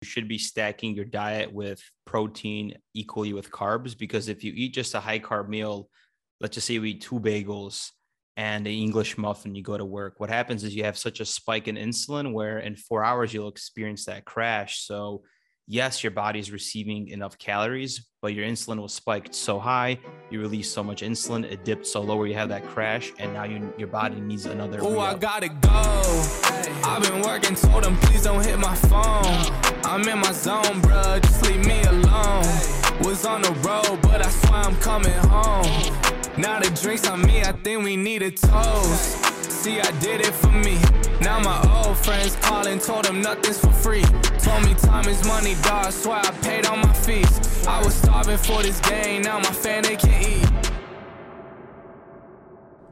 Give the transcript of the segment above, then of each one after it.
you should be stacking your diet with protein equally with carbs because if you eat just a high carb meal, let's just say you eat two bagels and an English muffin, you go to work. What happens is you have such a spike in insulin where in four hours you'll experience that crash. So yes, your body is receiving enough calories, but your insulin was spiked so high, you release so much insulin, it dipped so low where you have that crash, and now you, your body needs another. Oh, I gotta go. I've been working, told them please don't hit my phone. I'm in my zone, bruh, just leave me alone. Was on the road, but I swear I'm coming home. Now the drinks on me, I think we need a toast. See, I did it for me. Now my old friends calling, told them nothing's for free. Told me time is money, dog. Swear I paid all my fees. I was starving for this game, now my family can eat.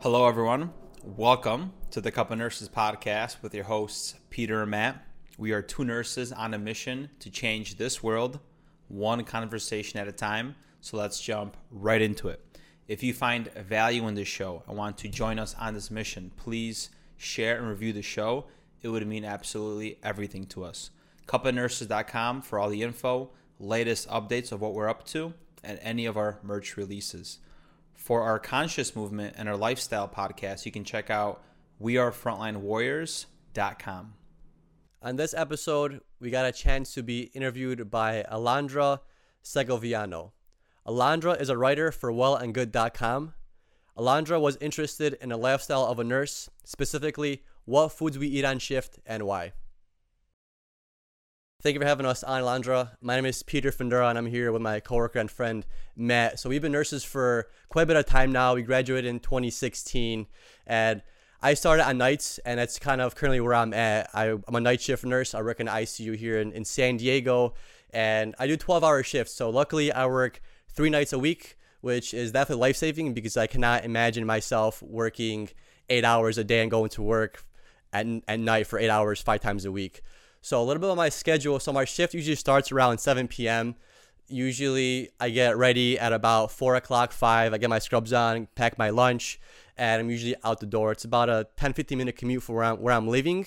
Hello, everyone. Welcome to the Cup of Nurses podcast with your hosts, Peter and Matt. We are two nurses on a mission to change this world, one conversation at a time. So let's jump right into it. If you find value in this show and want to join us on this mission, please share and review the show. It would mean absolutely everything to us. Cupofnurses.com for all the info, latest updates of what we're up to, and any of our merch releases. For our conscious movement and our lifestyle podcast, you can check out wearefrontlinewarriors.com. On this episode, we got a chance to be interviewed by Alondra Segoviano. Alondra is a writer for wellandgood.com. Alondra was interested in the lifestyle of a nurse, specifically what foods we eat on shift and why. Thank you for having us on, Alondra. My name is Peter Fundura, and I'm here with my coworker and friend Matt. So we've been nurses for quite a bit of time now. We graduated in 2016, and I started on nights, and that's kind of currently where I'm at. I, am a night shift nurse. I work in ICU here in, in San Diego, and I do 12 hour shifts. So luckily, I work three nights a week, which is definitely life saving because I cannot imagine myself working eight hours a day and going to work at, at night for eight hours five times a week. So a little bit of my schedule. So my shift usually starts around 7 p.m. Usually I get ready at about four o'clock, five. I get my scrubs on, pack my lunch, and I'm usually out the door. It's about a 10, 15 minute commute from where I'm, where I'm living.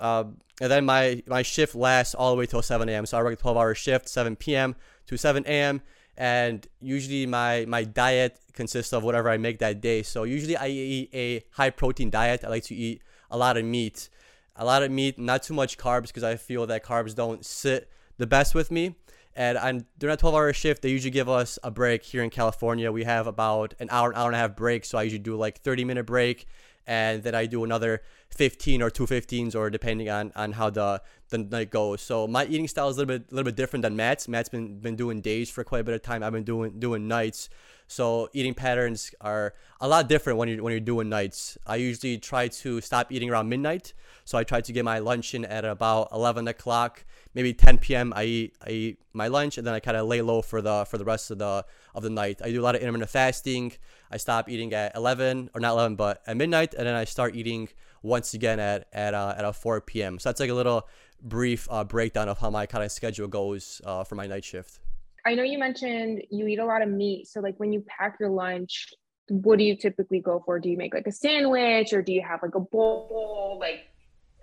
Uh, and then my, my shift lasts all the way till 7 a.m. So I work a 12 hour shift, 7 p.m. to 7 a.m and usually my my diet consists of whatever I make that day. So usually I eat a high protein diet. I like to eat a lot of meat, a lot of meat, not too much carbs because I feel that carbs don't sit the best with me. And I'm during a 12 hour shift, they usually give us a break here in California. We have about an hour, hour and a half break. So I usually do like 30 minute break and then I do another 15 or two 15s or depending on on how the the night goes. So my eating style is a little bit little bit different than Matt's. Matt's been been doing days for quite a bit of time. I've been doing doing nights. So eating patterns are a lot different when you're when you're doing nights. I usually try to stop eating around midnight. So I try to get my lunch in at about 11 o'clock, maybe 10 p.m. I eat I eat my lunch and then I kind of lay low for the for the rest of the of the night. I do a lot of intermittent fasting. I stop eating at 11 or not 11, but at midnight, and then I start eating once again at at uh, at a 4 p.m. So that's like a little brief uh, breakdown of how my kind of schedule goes uh, for my night shift. I know you mentioned you eat a lot of meat. So like when you pack your lunch, what do you typically go for? Do you make like a sandwich or do you have like a bowl? Like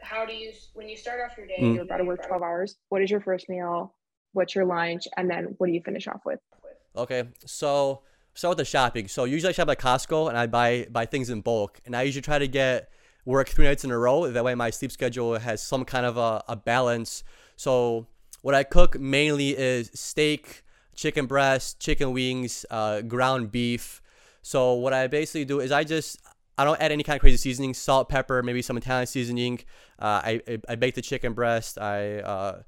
how do you when you start off your day, mm. you're about to work 12 hours. What is your first meal? What's your lunch? And then what do you finish off with? Okay. So start with the shopping. So usually I shop at Costco and I buy buy things in bulk. And I usually try to get work three nights in a row. That way my sleep schedule has some kind of a, a balance. So what I cook mainly is steak, chicken breast, chicken wings, uh, ground beef. So what I basically do is I just I don't add any kind of crazy seasoning, salt, pepper, maybe some Italian seasoning. Uh, I, I, I bake the chicken breast. I uh,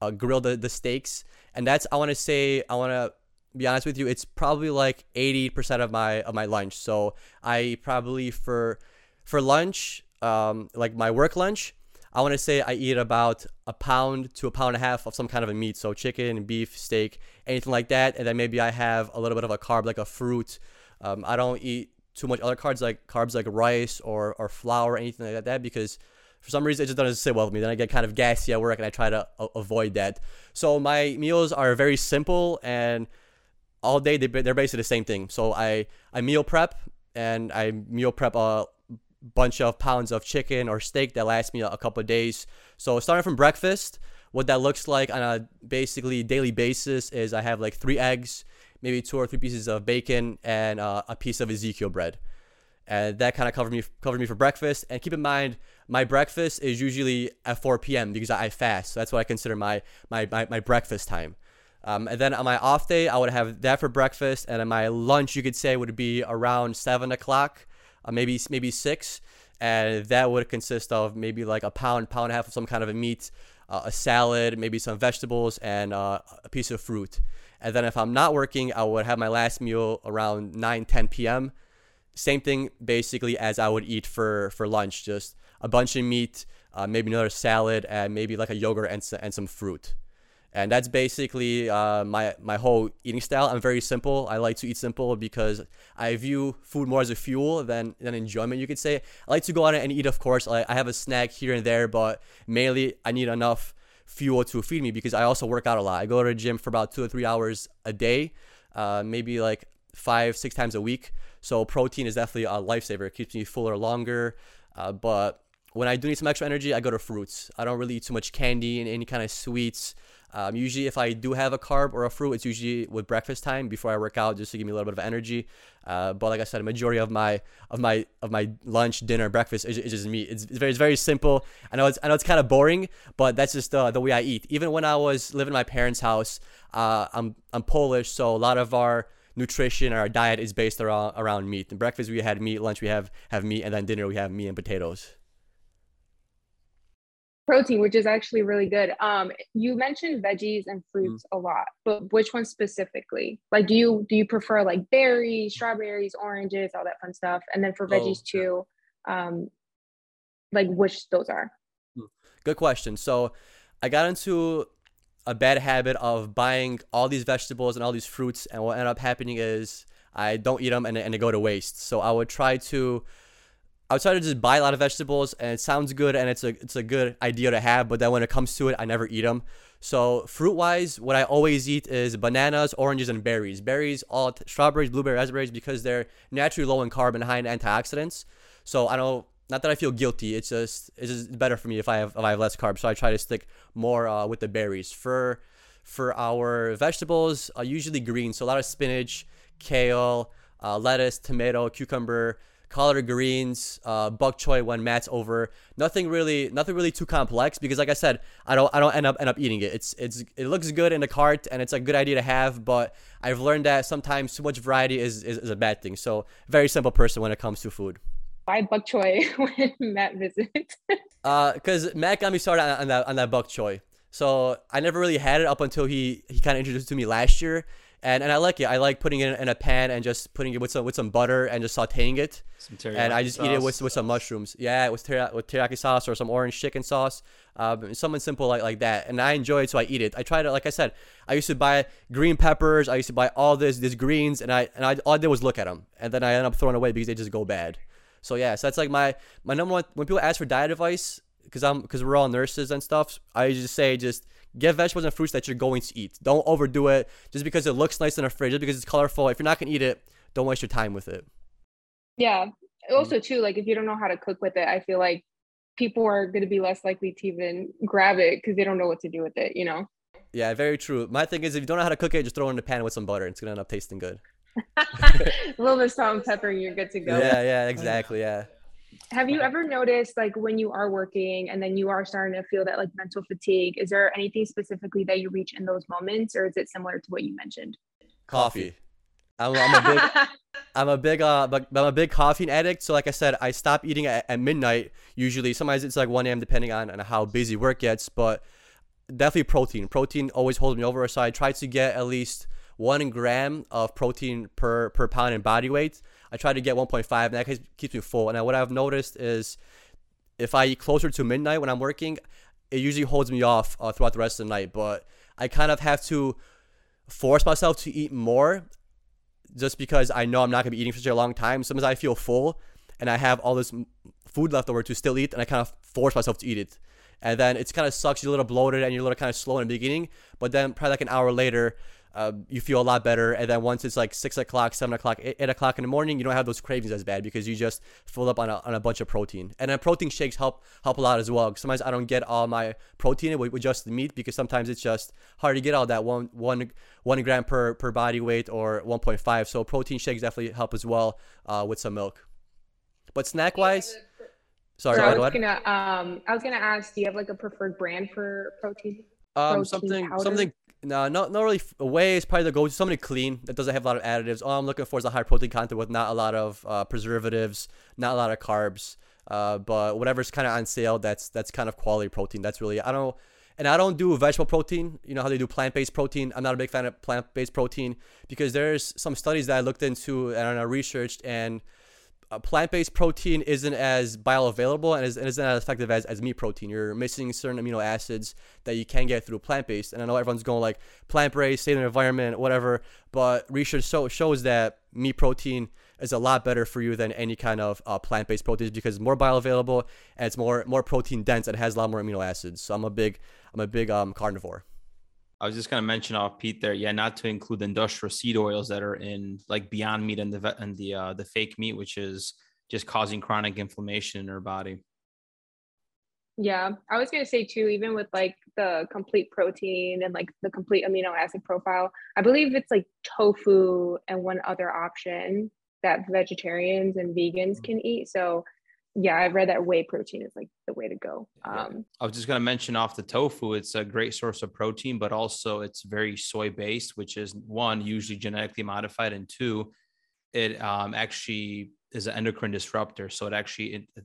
uh, grill the, the steaks, and that's I want to say I want to be honest with you, it's probably like 80% of my of my lunch. So I probably for for lunch, um, like my work lunch, I want to say I eat about a pound to a pound and a half of some kind of a meat. So chicken, beef, steak, anything like that. And then maybe I have a little bit of a carb, like a fruit. Um, I don't eat too much other carbs like carbs like rice or, or flour or anything like that because for some reason it just doesn't sit well with me. Then I get kind of gassy at work and I try to a- avoid that. So my meals are very simple and all day they, they're basically the same thing. So I, I meal prep and I meal prep a bunch of pounds of chicken or steak that lasts me a couple days. So starting from breakfast, what that looks like on a basically daily basis is I have like three eggs, maybe two or three pieces of bacon, and uh, a piece of Ezekiel bread. And that kind of covered me covered me for breakfast. And keep in mind, my breakfast is usually at 4 p.m. because I fast. So that's what I consider my my, my, my breakfast time. Um, and then on my off day, I would have that for breakfast, and my lunch, you could say, would be around seven o'clock, uh, maybe maybe six, and that would consist of maybe like a pound, pound and a half of some kind of a meat, uh, a salad, maybe some vegetables, and uh, a piece of fruit. And then if I'm not working, I would have my last meal around 9, 10 p.m. Same thing basically as I would eat for for lunch, just a bunch of meat, uh, maybe another salad, and maybe like a yogurt and, and some fruit and that's basically uh, my my whole eating style. I'm very simple. I like to eat simple because I view food more as a fuel than than enjoyment. You could say. I like to go out and eat, of course. I, I have a snack here and there, but mainly I need enough fuel to feed me because I also work out a lot. I go to the gym for about two or three hours a day, uh, maybe like five six times a week. So protein is definitely a lifesaver. It keeps me fuller longer, uh, but when I do need some extra energy, I go to fruits. I don't really eat too much candy and any kind of sweets. Um, usually, if I do have a carb or a fruit, it's usually with breakfast time before I work out, just to give me a little bit of energy. Uh, but like I said, a majority of my of my of my lunch, dinner, breakfast is, is just meat. It's, it's, very it's very simple. I know it's I know it's kind of boring, but that's just uh, the way I eat. Even when I was living in my parents' house, uh, I'm I'm Polish, so a lot of our nutrition, or our diet is based around around meat. And breakfast we had meat, lunch we have have meat, and then dinner we have meat and potatoes protein, which is actually really good. Um, you mentioned veggies and fruits mm. a lot, but which ones specifically? Like, do you do you prefer like berries, strawberries, oranges, all that fun stuff? And then for veggies oh. too, um, like which those are? Hmm. Good question. So, I got into a bad habit of buying all these vegetables and all these fruits, and what ended up happening is I don't eat them and, and they go to waste. So I would try to I would try to just buy a lot of vegetables, and it sounds good, and it's a it's a good idea to have. But then when it comes to it, I never eat them. So fruit wise, what I always eat is bananas, oranges, and berries. Berries, all strawberries, blueberries, raspberries, because they're naturally low in carb and high in antioxidants. So I don't. Not that I feel guilty. It's just it's just better for me if I have if I have less carbs. So I try to stick more uh, with the berries. For for our vegetables, uh, usually green. So a lot of spinach, kale, uh, lettuce, tomato, cucumber collard greens, uh, bok choy when Matt's over. Nothing really, nothing really too complex because, like I said, I don't, I don't end up end up eating it. It's, it's, it looks good in the cart and it's a good idea to have, but I've learned that sometimes too much variety is, is, is a bad thing. So very simple person when it comes to food. Buy bok choy when Matt visits. uh, cause Matt got me started on, on that on that bok choy. So I never really had it up until he he kind of introduced it to me last year, and and I like it. I like putting it in a pan and just putting it with some with some butter and just sautéing it. and I just sauce. eat it with with some mushrooms. Yeah, with teriyaki, with teriyaki sauce or some orange chicken sauce. Um, something simple like like that. And I enjoy it, so I eat it. I try to, like I said, I used to buy green peppers. I used to buy all this these greens, and I and I all I did was look at them, and then I end up throwing away because they just go bad. So yeah, so that's like my my number one. When people ask for diet advice, because I'm because we're all nurses and stuff, I just say just Get vegetables and fruits that you're going to eat. Don't overdo it just because it looks nice in a fridge, just because it's colorful. If you're not gonna eat it, don't waste your time with it. Yeah. Mm. Also, too, like if you don't know how to cook with it, I feel like people are going to be less likely to even grab it because they don't know what to do with it, you know? Yeah, very true. My thing is, if you don't know how to cook it, just throw it in the pan with some butter. It's going to end up tasting good. a little bit of salt and pepper, and you're good to go. Yeah, yeah, exactly. Yeah have you ever noticed like when you are working and then you are starting to feel that like mental fatigue is there anything specifically that you reach in those moments or is it similar to what you mentioned? Coffee. I'm, I'm a big i'm a big uh i'm a big coffee addict. So like i said i stop eating at, at midnight. Usually sometimes it's like 1 a.m depending on, on how busy work gets but definitely protein. Protein always holds me over so i try to get at least one gram of protein per per pound in body weight I try to get 1.5, and that keeps me full. And what I've noticed is if I eat closer to midnight when I'm working, it usually holds me off uh, throughout the rest of the night. But I kind of have to force myself to eat more just because I know I'm not to be eating for such a long time. Sometimes I feel full and I have all this food left over to still eat, and I kind of force myself to eat it. and then it's kind of sucks. You're a little bloated and you're a little kind of slow in the beginning, but then probably like an hour later, uh, you feel a lot better. And then once it's like six o'clock, seven o'clock, eight, eight o'clock in the morning, you don't have those cravings as bad because you just fill up on a, on a bunch of protein. And then protein shakes help help a lot as well. Sometimes I don't get all my protein with, with just the meat because sometimes it's just hard to get all that one one one gram per per body weight or 1.5. So protein shakes definitely help as well uh, with some milk. But snack wise. Sorry, So I was gonna um I was gonna ask, do you have like a preferred brand for protein? Um, protein something, powder? something. No, not not really. Whey is probably the go-to. Something clean that doesn't have a lot of additives. All I'm looking for is a high protein content with not a lot of uh, preservatives, not a lot of carbs. Uh, but whatever's kind of on sale, that's that's kind of quality protein. That's really I don't. And I don't do vegetable protein. You know how they do plant-based protein. I'm not a big fan of plant-based protein because there's some studies that I looked into and I researched, and uh, plant-based protein isn't as bioavailable and is- and isn't as effective as, as meat protein. You're missing certain amino acids that you can get through plant-based. And I know everyone's going like plant-based, in the environment, whatever. But research so, shows that meat protein is a lot better for you than any kind of uh, plant-based protein because it's more bioavailable and it's more more protein dense and has a lot more amino acids. So I'm a big I'm a big um, carnivore. I was just gonna mention off Pete there, yeah, not to include the industrial seed oils that are in like Beyond Meat and the and the uh, the fake meat, which is just causing chronic inflammation in our body. Yeah, I was gonna say too, even with like the complete protein and like the complete amino acid profile, I believe it's like tofu and one other option that vegetarians and vegans can eat. So yeah, I've read that whey protein is like the way to go. Um, I was just gonna mention off the tofu, it's a great source of protein, but also it's very soy based, which is one usually genetically modified, and two, it um, actually is an endocrine disruptor. So it actually it, it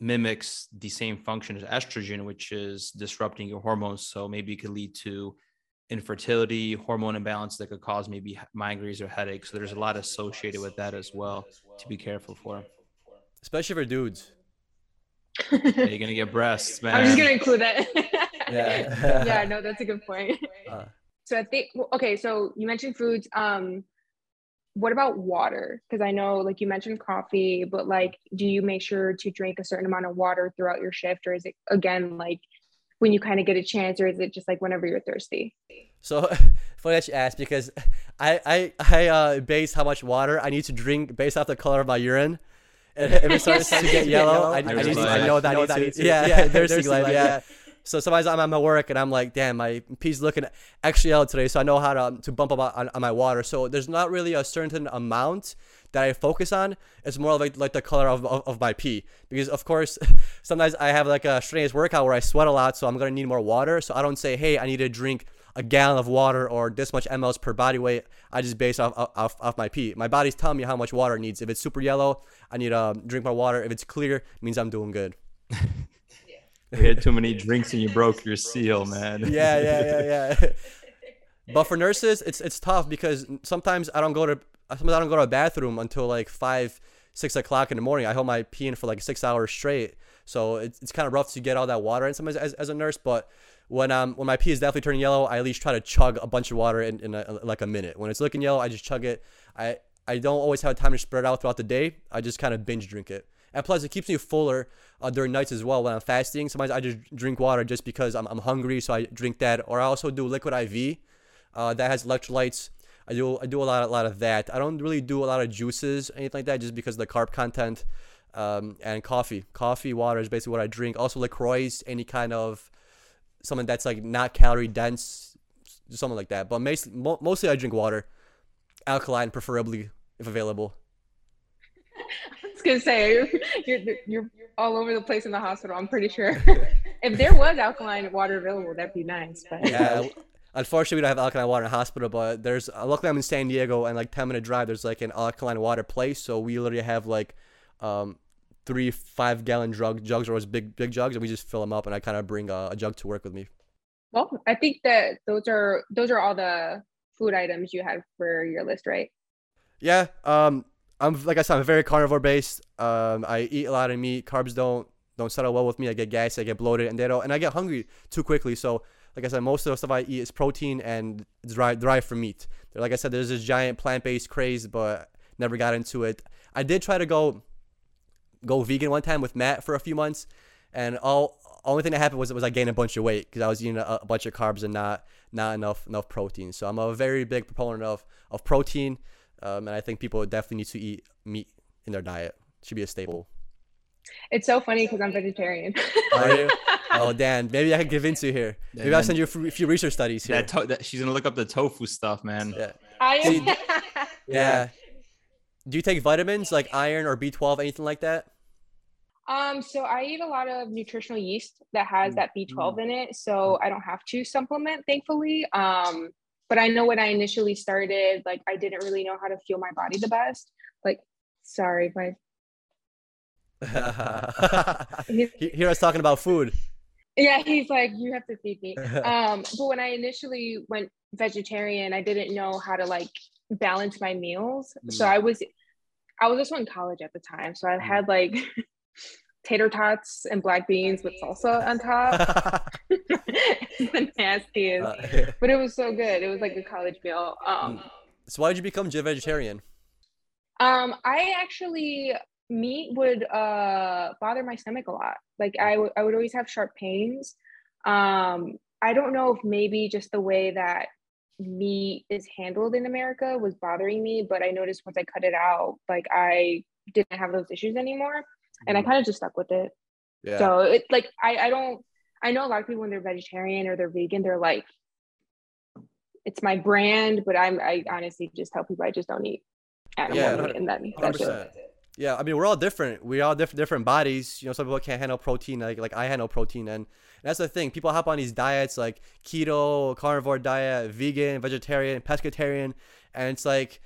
mimics the same function as estrogen, which is disrupting your hormones. So maybe it could lead to infertility, hormone imbalance that could cause maybe migraines or headaches. So there's a lot associated with that as well to be careful for. Especially for dudes. Yeah, You're gonna get breasts, man. I'm just gonna include that. Yeah. yeah, no, that's a good point. Uh, So I think okay, so you mentioned foods. Um, what about water? Because I know, like you mentioned coffee, but like, do you make sure to drink a certain amount of water throughout your shift, or is it again like when you kind of get a chance, or is it just like whenever you're thirsty? So funny that you asked because I I I uh, base how much water I need to drink based off the color of my urine. And if it starts to get yellow, I, I, There's need to, life. I know that I need to, need yeah, yeah, there's there's life, life, yeah. yeah. So sometimes I'm at my work and I'm like, damn, my pee's looking extra yellow today, so I know how to um, to bump up on, on my water. So there's not really a certain amount that I focus on. It's more like like the color of, of, of my pee because of course sometimes I have like a strenuous workout where I sweat a lot, so I'm gonna need more water. So I don't say, hey, I need to drink a gallon of water or this much mLs per body weight. I just base off off, off my pee. My body's telling me how much water it needs. If it's super yellow, I need to um, drink more water. If it's clear, it means I'm doing good. You had too many drinks and you broke your seal, man. yeah, yeah, yeah, yeah. but for nurses, it's it's tough because sometimes I don't go to sometimes I don't go to a bathroom until like five, six o'clock in the morning. I hold my pee in for like six hours straight, so it's, it's kind of rough to get all that water in sometimes as, as a nurse. But when um when my pee is definitely turning yellow, I at least try to chug a bunch of water in, in a, like a minute. When it's looking yellow, I just chug it. I I don't always have time to spread out throughout the day. I just kind of binge drink it. And plus, it keeps me fuller uh, during nights as well when I'm fasting. Sometimes I just drink water just because I'm, I'm hungry, so I drink that. Or I also do liquid IV uh, that has electrolytes. I do I do a lot a lot of that. I don't really do a lot of juices anything like that just because of the carb content. Um, and coffee, coffee, water is basically what I drink. Also Lacroix, any kind of something that's like not calorie dense, something like that. But mostly, mo- mostly I drink water, alkaline preferably if available. I was gonna say you're you're all over the place in the hospital. I'm pretty sure if there was alkaline water available, that'd be nice. But yeah. Unfortunately, we don't have alkaline water in the hospital, but there's uh, luckily I'm in San Diego and like 10 minute drive. There's like an alkaline water place, so we literally have like um, three five gallon jug jugs or those big big jugs, and we just fill them up. And I kind of bring a, a jug to work with me. well, I think that those are those are all the food items you have for your list, right? Yeah, um, I'm like I said, I'm very carnivore based. Um, I eat a lot of meat. Carbs don't don't settle well with me. I get gassy, I get bloated, and they don't, and I get hungry too quickly. So, like I said, most of the stuff I eat is protein and dry dry from meat. Like I said, there's this giant plant based craze, but never got into it. I did try to go go vegan one time with Matt for a few months, and all only thing that happened was was I gained a bunch of weight because I was eating a, a, bunch of carbs and not not enough enough protein. So I'm a very big proponent of of protein, um, and I think people definitely need to eat meat in their diet. It should be a staple. It's so funny because I'm vegetarian. Are you? oh, Dan, maybe I can give you here. Maybe Yeah, I'll send you a few- few research studies here. That, to- that she's gonna look up the tofu stuff, man. yeah. I See, yeah. Do you take vitamins like iron or B12, anything like that? Um, so I eat a lot of nutritional yeast that has that B12 in it, so I don't have to supplement, thankfully. Um, but I know when I initially started, like I didn't really know how to fuel my body the best. Like, sorry, but Here I was talking about food. yeah, he's like, you have to feed me. Um, but when I initially went vegetarian, I didn't know how to like balance my meals. So Mm. I was, I was also in college at the time, so I had like tater tots and black beans with salsa on top. the nastiest. Uh, but it was so good. It was like a college meal. Um, so why did you become a vegetarian? um, I actually meat would uh bother my stomach a lot. Like I would I would always have sharp pains. Um, I don't know if maybe just the way that meat is handled in America was bothering me, but I noticed once I cut it out, like I didn't have those issues anymore, and I mm. kind of just stuck with it. Yeah. So it's like I I don't I know a lot of people when they're vegetarian or they're vegan, they're like, it's my brand, but I'm I honestly just tell people I just don't eat animal Yeah, meat, and then that's it. Yeah, I mean we're all different. We all different different bodies. You know, some people can't handle protein, like like I handle protein, and that's the thing. People hop on these diets like keto, carnivore diet, vegan, vegetarian, pescatarian, and it's like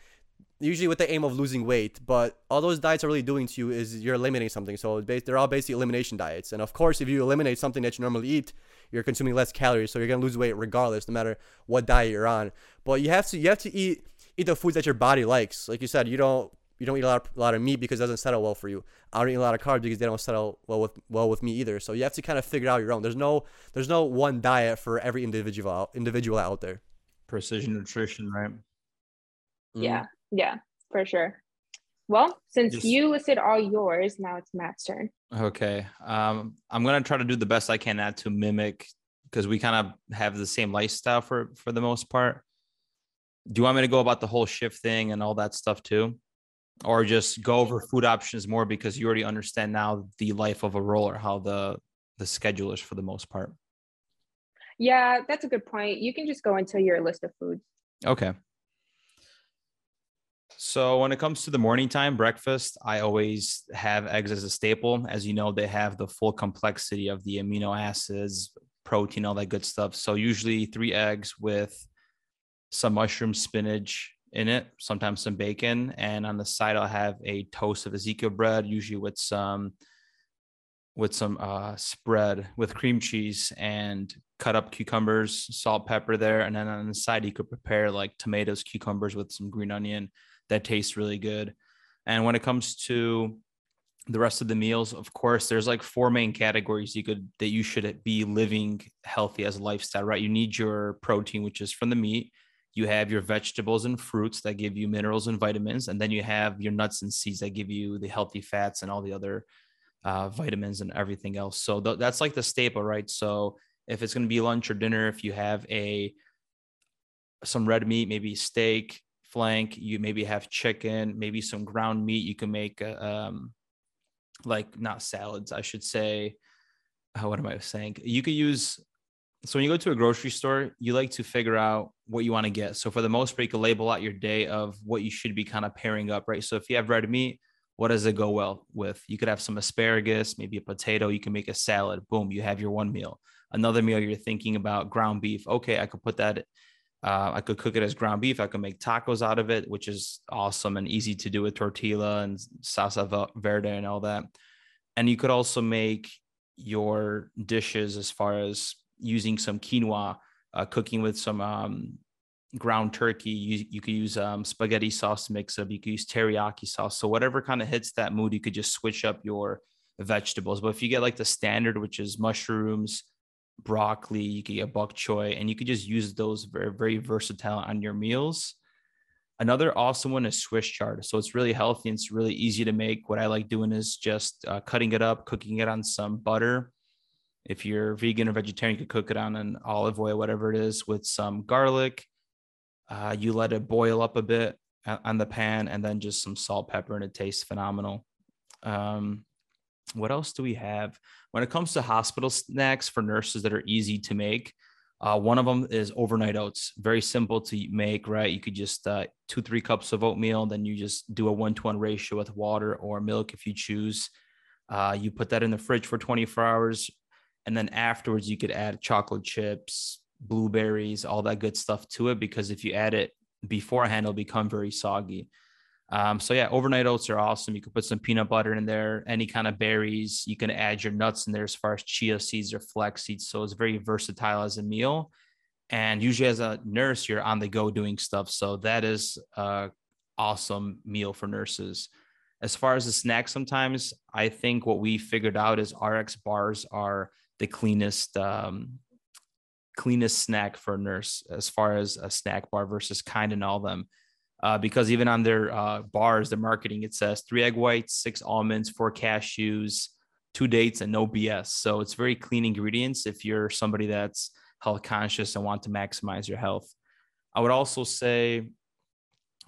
usually with the aim of losing weight. But all those diets are really doing to you is you're eliminating something. So it's they're all basically elimination diets. And of course, if you eliminate something that you normally eat, you're consuming less calories, so you're gonna lose weight regardless, no matter what diet you're on. But you have to you have to eat eat the foods that your body likes. Like you said, you don't you don't eat a lot of, a lot of meat because it doesn't settle well for you. I don't eat a lot of carbs because they don't settle well with well with me either. So you have to kind of figure out your own. There's no there's no one diet for every individual individual out there. Precision nutrition, right? Yeah, yeah, for sure. Well, since Just- you listed all yours, now it's Matt's turn. Okay. Um, I'm gonna try to do the best I can not to mimic because we kind of have the same lifestyle for for the most part. Do you want me to go about the whole shift thing and all that stuff too? Or just go over food options more because you already understand now the life of a roller, how the the schedule is for the most part. Yeah, that's a good point. You can just go into your list of foods. Okay. So when it comes to the morning time breakfast, I always have eggs as a staple. As you know, they have the full complexity of the amino acids, protein, all that good stuff. So usually three eggs with some mushroom spinach in it, sometimes some bacon, and on the side I'll have a toast of Ezekiel bread, usually with some with some uh, spread with cream cheese and cut up cucumbers, salt, pepper there, and then on the side you could prepare like tomatoes, cucumbers with some green onion. That tastes really good. And when it comes to the rest of the meals, of course, there's like four main categories you could that you should be living healthy as a lifestyle, right? You need your protein, which is from the meat. You have your vegetables and fruits that give you minerals and vitamins, and then you have your nuts and seeds that give you the healthy fats and all the other uh, vitamins and everything else. So th- that's like the staple, right? So if it's going to be lunch or dinner, if you have a some red meat, maybe steak, flank, you maybe have chicken, maybe some ground meat. You can make uh, um, like not salads, I should say. Uh, what am I saying? You could use so when you go to a grocery store, you like to figure out what you want to get. So for the most part, you can label out your day of what you should be kind of pairing up, right? So if you have red meat, what does it go well with? You could have some asparagus, maybe a potato. You can make a salad. Boom, you have your one meal. Another meal, you're thinking about ground beef. Okay, I could put that. Uh, I could cook it as ground beef. I could make tacos out of it, which is awesome and easy to do with tortilla and salsa verde and all that. And you could also make your dishes as far as using some quinoa, uh, cooking with some um, ground turkey. You, you could use um, spaghetti sauce mix up. You could use teriyaki sauce. So whatever kind of hits that mood, you could just switch up your vegetables. But if you get like the standard, which is mushrooms, broccoli, you could get bok choy, and you could just use those very, very versatile on your meals. Another awesome one is Swiss chard. So it's really healthy and it's really easy to make. What I like doing is just uh, cutting it up, cooking it on some butter, If you're vegan or vegetarian, you could cook it on an olive oil, whatever it is, with some garlic. Uh, you let it boil up a bit on the pan and then just some salt, pepper, and it tastes phenomenal. Um, what else do we have? When it comes to hospital snacks for nurses that are easy to make, uh, one of them is overnight oats. Very simple to make, right? You could just uh, two, three cups of oatmeal, then you just do a one to one ratio with water or milk if you choose. Uh, you put that in the fridge for 24 hours. And then afterwards, you could add chocolate chips, blueberries, all that good stuff to it. Because if you add it beforehand, it'll become very soggy. Um, so yeah, overnight oats are awesome. You can put some peanut butter in there, any kind of berries. You can add your nuts in there as far as chia seeds or flax seeds. So it's very versatile as a meal. And usually as a nurse, you're on the go doing stuff. So that is a awesome meal for nurses. As far as the snack, sometimes I think what we figured out is RX bars are the cleanest um, cleanest snack for a nurse as far as a snack bar versus kind and all them uh, because even on their uh, bars, their marketing, it says three egg whites, six almonds, four cashews, two dates, and no BS. So it's very clean ingredients if you're somebody that's health conscious and want to maximize your health. I would also say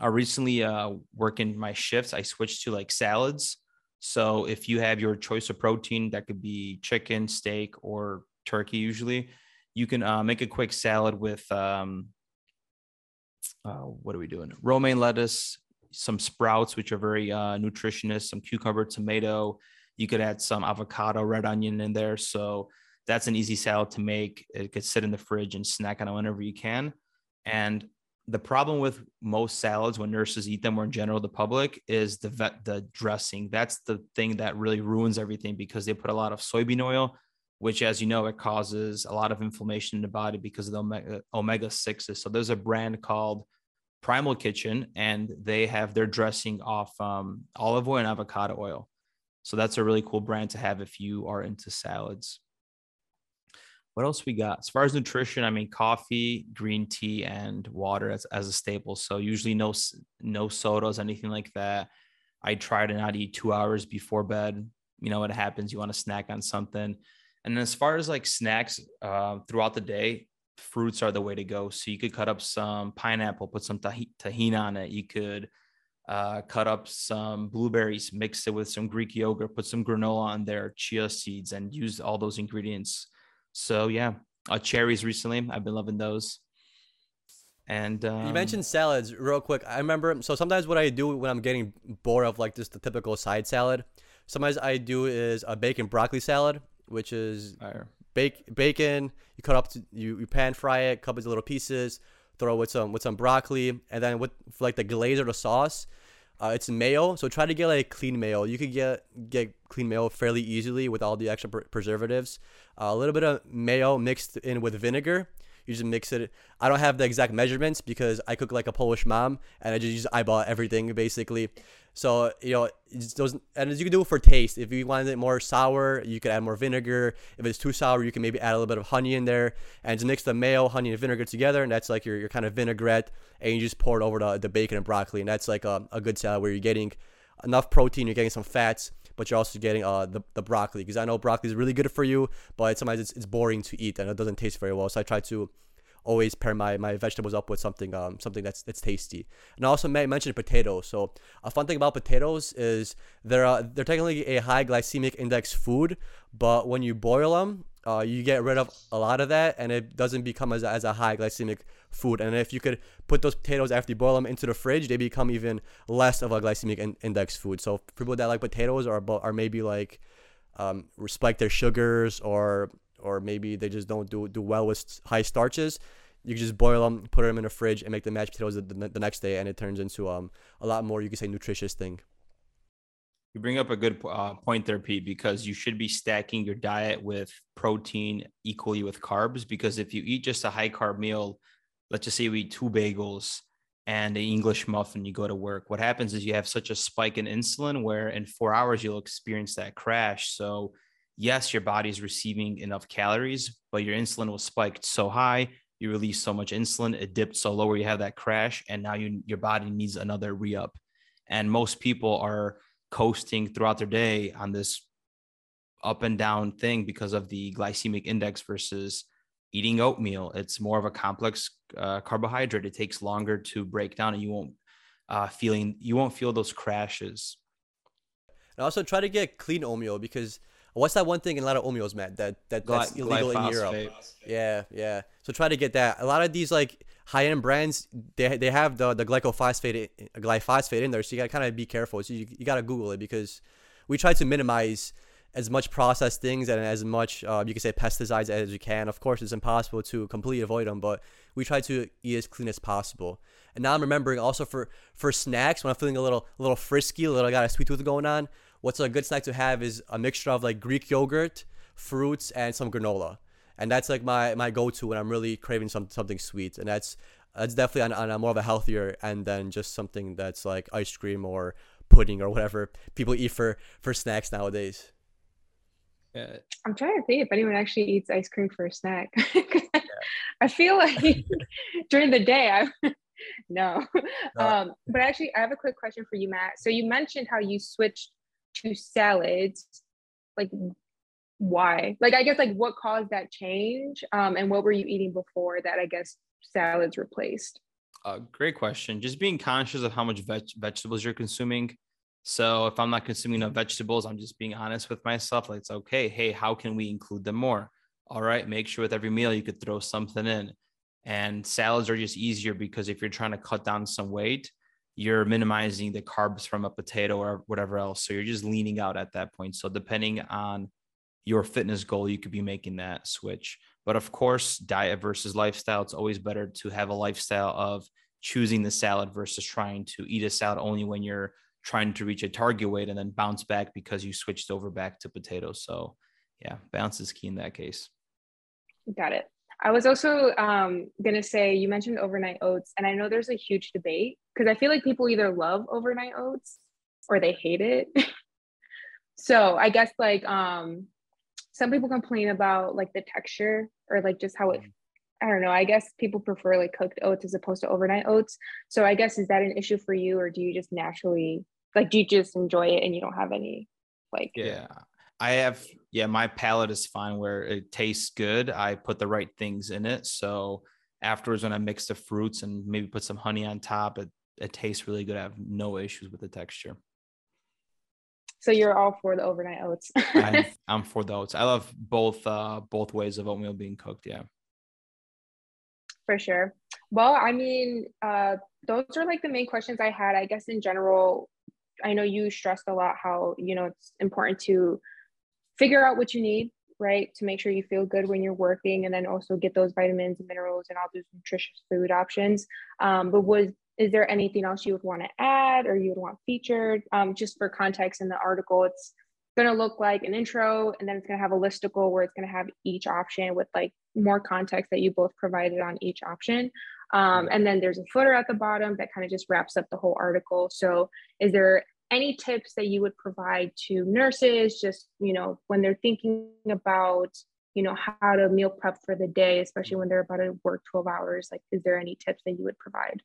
I recently uh, working my shifts, I switched to like salads. So if you have your choice of protein, that could be chicken, steak, or turkey, usually, you can uh, make a quick salad with um, uh, what are we doing? Romaine lettuce, some sprouts, which are very uh, nutritious, some cucumber, tomato. You could add some avocado, red onion in there. So that's an easy salad to make. It could sit in the fridge and snack on it whenever you can. And the problem with most salads when nurses eat them or in general the public is the vet, the dressing. That's the thing that really ruins everything because they put a lot of soybean oil, which, as you know, it causes a lot of inflammation in the body because of the omega, omega 6s. So there's a brand called Primal Kitchen, and they have their dressing off um, olive oil and avocado oil. So that's a really cool brand to have if you are into salads. What else we got? As far as nutrition, I mean, coffee, green tea, and water as, as a staple. So usually no no sodas, anything like that. I try to not eat two hours before bed. You know what happens? You want to snack on something and as far as like snacks uh, throughout the day, fruits are the way to go. So you could cut up some pineapple, put some tahini on it. You could uh, cut up some blueberries, mix it with some Greek yogurt, put some granola on there, chia seeds, and use all those ingredients. So yeah, uh, cherries recently. I've been loving those. And um, you mentioned salads real quick. I remember. So sometimes what I do when I'm getting bored of like just the typical side salad, sometimes I do is a bacon broccoli salad which is bake, bacon. You cut up, to, you, you pan fry it, cut it into little pieces, throw with some with some broccoli, and then with like the glaze or the sauce, uh, it's mayo. So try to get like clean mayo. You could get get clean mayo fairly easily with all the extra preservatives. Uh, a little bit of mayo mixed in with vinegar. You just mix it. I don't have the exact measurements because I cook like a Polish mom, and I just use eyeball everything basically. So you know, those and as you can do it for taste. If you want it more sour, you could add more vinegar. If it's too sour, you can maybe add a little bit of honey in there and just mix the mayo, honey, and vinegar together, and that's like your, your kind of vinaigrette. And you just pour it over the, the bacon and broccoli, and that's like a, a good salad where you're getting enough protein, you're getting some fats, but you're also getting uh the, the broccoli because I know broccoli is really good for you, but sometimes it's, it's boring to eat and it doesn't taste very well. So I try to always pair my, my vegetables up with something um something that's that's tasty. And I also mentioned potatoes. So a fun thing about potatoes is they're uh, they're technically a high glycemic index food, but when you boil them, uh, you get rid of a lot of that, and it doesn't become as a, as a high glycemic food. And if you could put those potatoes after you boil them into the fridge, they become even less of a glycemic in- index food. So people that like potatoes are are maybe like um, respect their sugars or or maybe they just don't do do well with high starches, you can just boil them, put them in a fridge, and make the mashed potatoes the, the, the next day, and it turns into um a lot more you could say nutritious thing. You bring up a good uh, point there, Pete, because you should be stacking your diet with protein equally with carbs. Because if you eat just a high carb meal, let's just say you eat two bagels and an English muffin, you go to work. What happens is you have such a spike in insulin where in four hours you'll experience that crash. So yes, your body is receiving enough calories, but your insulin was spiked so high, you release so much insulin, it dipped so low where you have that crash, and now you your body needs another re-up. And most people are coasting throughout their day on this up and down thing because of the glycemic index versus eating oatmeal. It's more of a complex uh, carbohydrate. It takes longer to break down, and you won't uh, feeling you won't feel those crashes. And also try to get clean oatmeal because what's that one thing in a lot of oatmeals, Matt, that, that that's Gly- illegal in Europe? glyphosate. Yeah, yeah. So try to get that. A lot of these like high end brands, they they have the the glycophosphate glyphosate in there, so you gotta kind of be careful. So you, you gotta Google it because we try to minimize as much processed things and as much uh, you can say pesticides as you can. Of course, it's impossible to completely avoid them, but we try to eat as clean as possible. And now I'm remembering also for for snacks when I'm feeling a little a little frisky, a little got a sweet tooth going on. What's a good snack to have is a mixture of like Greek yogurt, fruits, and some granola. And that's like my my go to when I'm really craving some something sweet. And that's that's definitely on, on a more of a healthier end than just something that's like ice cream or pudding or whatever people eat for for snacks nowadays. Yeah. I'm trying to think if anyone actually eats ice cream for a snack. 'Cause I feel like during the day, I no. No. Um, but actually, I have a quick question for you, Matt. So you mentioned how you switched to salads. Like, why? Like, I guess like what caused that change? Um, and what were you eating before that? I guess salads replaced. Uh, great question. Just being conscious of how much veg- vegetables you're consuming. So if I'm not consuming enough vegetables, I'm just being honest with myself. Like it's okay. Hey, how can we include them more? All right. Make sure with every meal you could throw something in. And salads are just easier because if you're trying to cut down some weight, you're minimizing the carbs from a potato or whatever else. So you're just leaning out at that point. So depending on your fitness goal, you could be making that switch. But of course, diet versus lifestyle, it's always better to have a lifestyle of choosing the salad versus trying to eat a salad only when you're trying to reach a target weight and then bounce back because you switched over back to potatoes. So, yeah, balance is key in that case. Got it. I was also um, gonna say you mentioned overnight oats, and I know there's a huge debate because I feel like people either love overnight oats or they hate it. so I guess like um, some people complain about like the texture or like just how it. I don't know. I guess people prefer like cooked oats as opposed to overnight oats. So I guess is that an issue for you, or do you just naturally like do you just enjoy it and you don't have any like Yeah. I have, yeah, my palate is fine where it tastes good. I put the right things in it. So afterwards, when I mix the fruits and maybe put some honey on top, it, it tastes really good. I have no issues with the texture. So you're all for the overnight oats. I'm, I'm for those. I love both uh both ways of oatmeal being cooked. Yeah. For sure. Well, I mean, uh, those are like the main questions I had. I guess in general, I know you stressed a lot how, you know, it's important to figure out what you need, right? To make sure you feel good when you're working and then also get those vitamins and minerals and all those nutritious food options. Um, but was is there anything else you would want to add or you would want featured? Um, just for context in the article, it's going to look like an intro and then it's going to have a listicle where it's going to have each option with like more context that you both provided on each option. Um, and then there's a footer at the bottom that kind of just wraps up the whole article. So, is there any tips that you would provide to nurses, just you know, when they're thinking about you know how to meal prep for the day, especially when they're about to work 12 hours? Like, is there any tips that you would provide?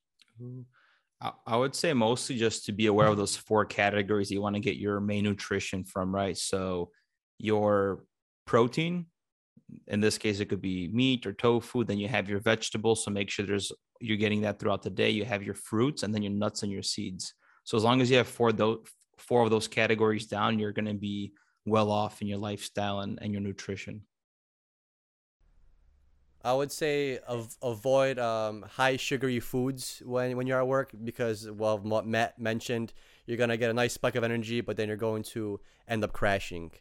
I- would say mostly just to be aware of those four categories you want to get your main nutrition from, right? So your protein, in this case, it could be meat or tofu. Then you have your vegetables. So make sure there's you're getting that throughout the day. You have your fruits and then your nuts and your seeds. So as long as you have four those four of those categories down, you're gonna be well off in your lifestyle and, and your nutrition. I would say av- avoid um, high sugary foods when, when you're at work because, well, what Matt mentioned, you're going to get a nice spike of energy, but then you're going to end up crashing.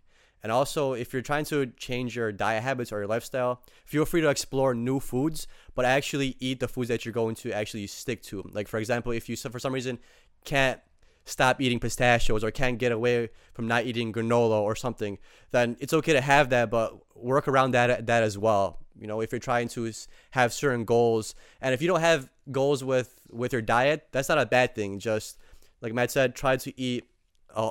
And also, if you're trying to change your diet habits or your lifestyle, feel free to explore new foods, but actually eat the foods that you're going to actually stick to. Like, for example, if you, for some reason, can't stop eating pistachios or can't get away from not eating granola or something, then it's okay to have that, but work around that that as well. You know, if you're trying to have certain goals, and if you don't have goals with with your diet, that's not a bad thing. Just like Matt said, try to eat a,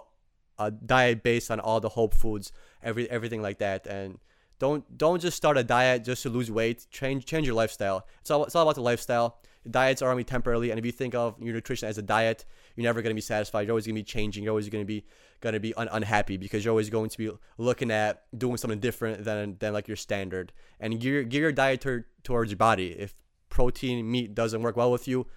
a diet based on all the whole foods, every everything like that, and don't don't just start a diet just to lose weight. Change change your lifestyle. It's all it's all about the lifestyle. diets are only temporarily, and if you think of your nutrition as a diet, you're never going to be satisfied. You're always going to be changing. You're always going to be to be un- unhappy because you're always going to be looking at doing something different than than like your standard. And gear gear your diet ter- towards your body. If protein meat doesn't work well with you,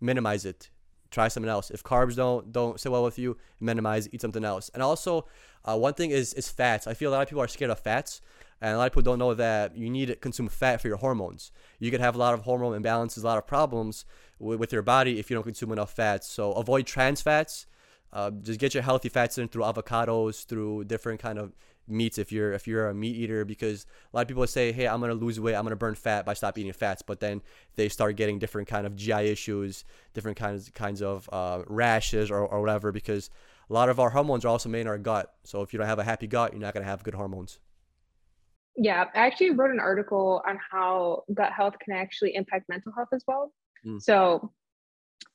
minimize it. Try something else. If carbs don't don't sit well with you, minimize. Eat something else. And also, uh, one thing is is fats. I feel a lot of people are scared of fats. And a lot of people don't know that you need to consume fat for your hormones. You could have a lot of hormone imbalances, a lot of problems with, with your body if you don't consume enough fats. So avoid trans fats. Uh, just get your healthy fats in through avocados, through different kind of meats if you're if you're a meat eater because a lot of people say hey i'm gonna lose weight i'm gonna burn fat by stop eating fats but then they start getting different kind of gi issues different kinds kinds of uh, rashes or, or whatever because a lot of our hormones are also made in our gut so if you don't have a happy gut you're not gonna have good hormones Yeah, I actually wrote an article on how gut health can actually impact mental health as well. Mm. So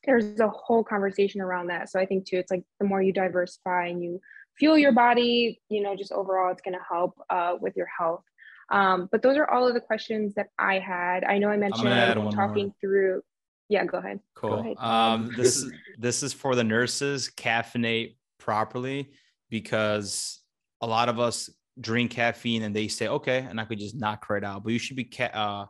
there's a whole conversation around that. So I think too, it's like the more you diversify and you fuel your body, you know, just overall, it's going to help uh, with your health. Um, but those are all of the questions that I had. I know I mentioned add talking more. through. Yeah, go ahead. Go Cool. ahead. Um, this is this is for the nurses. Caffeinate properly because a lot of us drink caffeine and they say, okay, and I could just knock right out. But you should be ca- uh,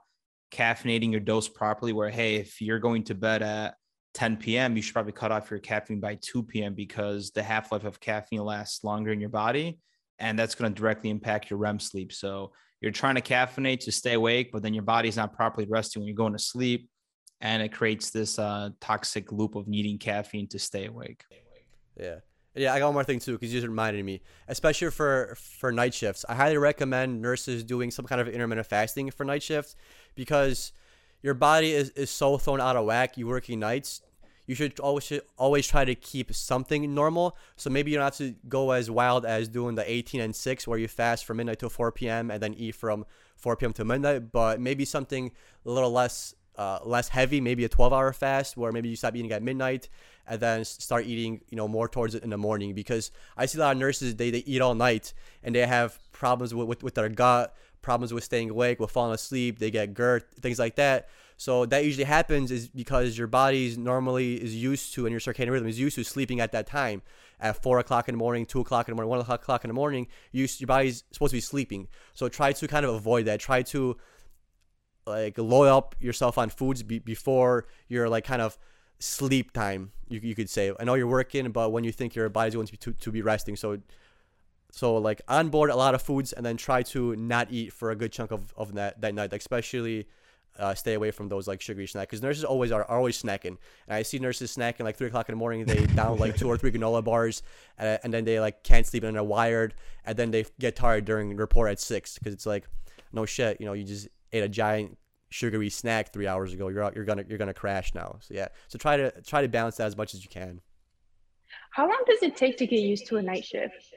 caffeinating your dose properly. Where hey, if you're going to bed at 10 p.m., you should probably cut off your caffeine by 2 p.m. because the half life of caffeine lasts longer in your body, and that's going to directly impact your REM sleep. So you're trying to caffeinate to stay awake, but then your body's not properly resting when you're going to sleep and it creates this uh, toxic loop of needing caffeine to stay awake. Yeah. Yeah, I got one more thing too, because you just reminded me, especially for for night shifts. I highly recommend nurses doing some kind of intermittent fasting for night shifts, because your body is, is so thrown out of whack. You working nights, you should always should always try to keep something normal. So maybe you don't have to go as wild as doing the 18 and 6, where you fast from midnight to 4 p.m. and then eat from 4 p.m. to midnight. But maybe something a little less uh, less heavy, maybe a 12 hour fast where maybe you stop eating at midnight and then start eating, you know, more towards it in the morning. Because I see a lot of nurses, they, they eat all night and they have problems with, with, with their gut, problems with staying awake, with falling asleep, they get GERD, things like that. So that usually happens is because your body's normally is used to and your circadian rhythm is used to sleeping at that time. At four o'clock in the morning, two o'clock in the morning, one o'clock in the morning, you, your body's supposed to be sleeping. So try to kind of avoid that. Try to like load up yourself on foods be- before your like kind of sleep time you, you could say i know you're working but when you think your body's going to be to, to be resting so so like on board a lot of foods and then try to not eat for a good chunk of, of that, that night like especially uh, stay away from those like sugary snacks because nurses always are, are always snacking. And i see nurses snacking like 3 o'clock in the morning they down like two or three granola bars uh, and then they like can't sleep and they're wired and then they get tired during report at 6 because it's like no shit you know you just ate a giant sugary snack three hours ago you're out, you're gonna you're gonna crash now. So yeah. So try to try to balance that as much as you can. How long does it take to get used to a night shift?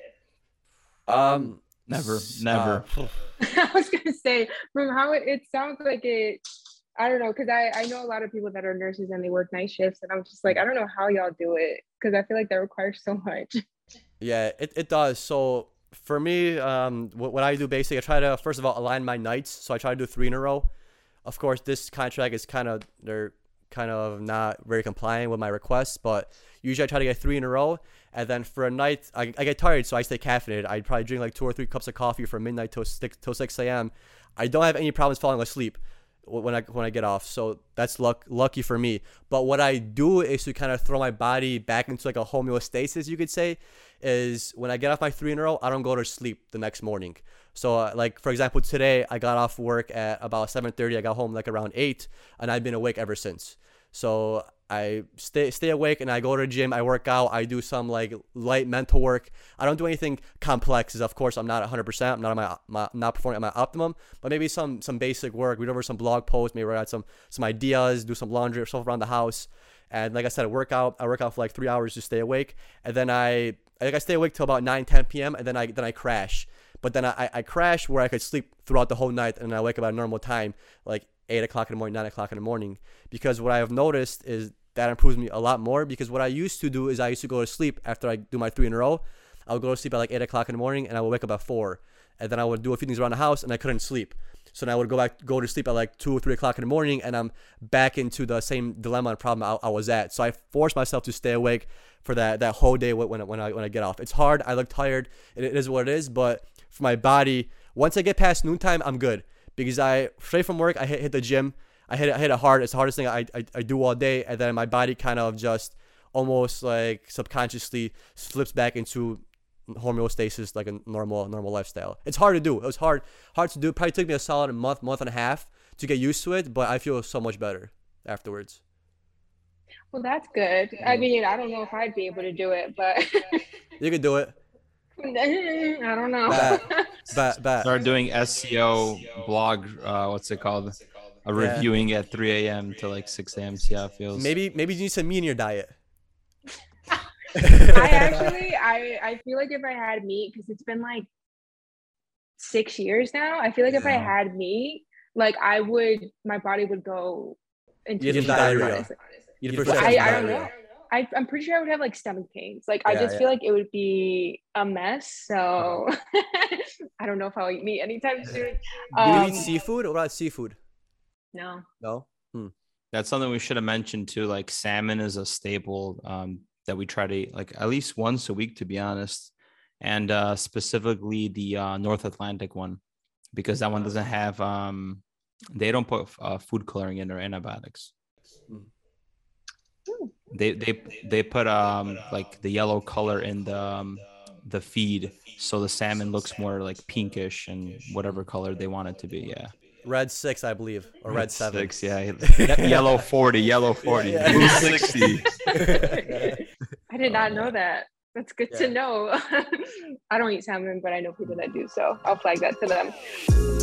Um Never, never. uh, I was gonna say from how it, it sounds like it. I don't know because I I know a lot of people that are nurses and they work night shifts and I'm just like I don't know how y'all do it because I feel like that requires so much. Yeah, it, it does. So for me, um, what, what I do basically, I try to first of all align my nights. So I try to do three in a row. Of course, this contract is kind of they're kind of not very compliant with my requests, but usually I try to get three in a row. And then for a night, I, I get tired, so I stay caffeinated. I probably drink like two or three cups of coffee from midnight till six till six a.m. I don't have any problems falling asleep when I when I get off. So that's luck lucky for me. But what I do is to kind of throw my body back into like a homeostasis, you could say, is when I get off my three in a row, I don't go to sleep the next morning. So uh, like for example, today I got off work at about 7:30. I got home like around eight, and I've been awake ever since. So I stay stay awake and I go to the gym. I work out. I do some like light mental work. I don't do anything complex. of course, I'm not 100. percent I'm not my, my not performing at my optimum. But maybe some some basic work. Read over some blog posts. Maybe write some some ideas. Do some laundry or stuff around the house. And like I said, I work out. I work out for like three hours to stay awake. And then I like I stay awake till about 9 10 p.m. And then I then I crash. But then I, I crash where I could sleep throughout the whole night and I wake up at a normal time, like 8 o'clock in the morning, 9 o'clock in the morning. Because what I have noticed is that improves me a lot more. Because what I used to do is I used to go to sleep after I do my three in a row. I would go to sleep at like 8 o'clock in the morning and I would wake up at 4. and then I would do a few things around the house, and I couldn't sleep. So now I would go back, go to sleep at like two or three o'clock in the morning, and I'm back into the same dilemma and problem I, I was at. So I forced myself to stay awake for that that whole day when when I when I get off. It's hard. I look tired. It, it is what it is. But for my body, once I get past noontime, I'm good because I straight from work, I hit, hit the gym. I hit it, I hit it hard. It's the hardest thing I, I, I do all day, and then my body kind of just almost like subconsciously slips back into homeostasis like a normal normal lifestyle. It's hard to do. It was hard hard to do. It probably took me a solid month, month and a half to get used to it, but I feel so much better afterwards. Well, that's good. I mean, I don't know if I'd be able to do it, but you could do it. I don't know. But but start doing SEO blog. Uh, what's it called? A reviewing yeah. at 3 a.m. to like 6 a.m. See how it feels. Maybe maybe you need some meat in your diet. I actually, I I feel like if I had meat, because it's been like six years now. I feel like if I had meat, like I would, my body would go into you diarrhea. You for sure I, I don't know. I, I'm pretty sure I would have like stomach pains. Like I just yeah. feel like it would be a mess. So I don't know if I'll eat meat anytime soon. Do you eat um, seafood? What about seafood? No. No. Hmm. That's something we should have mentioned too. Like salmon is a staple. Um, that we try to eat like at least once a week, to be honest, and uh, specifically the uh, North Atlantic one because that one doesn't have um, they don't put uh, food coloring in or antibiotics. They they they put um like the yellow color in the um, the feed so the salmon looks more like pinkish and whatever color they want it to be. Yeah. Red six, I believe, or red, red seven. Six, yeah. yellow forty, yellow forty, yeah, yeah. blue sixty. I did not know uh, that. That's good yeah. to know. I don't eat salmon, but I know people that do, so I'll flag that to them.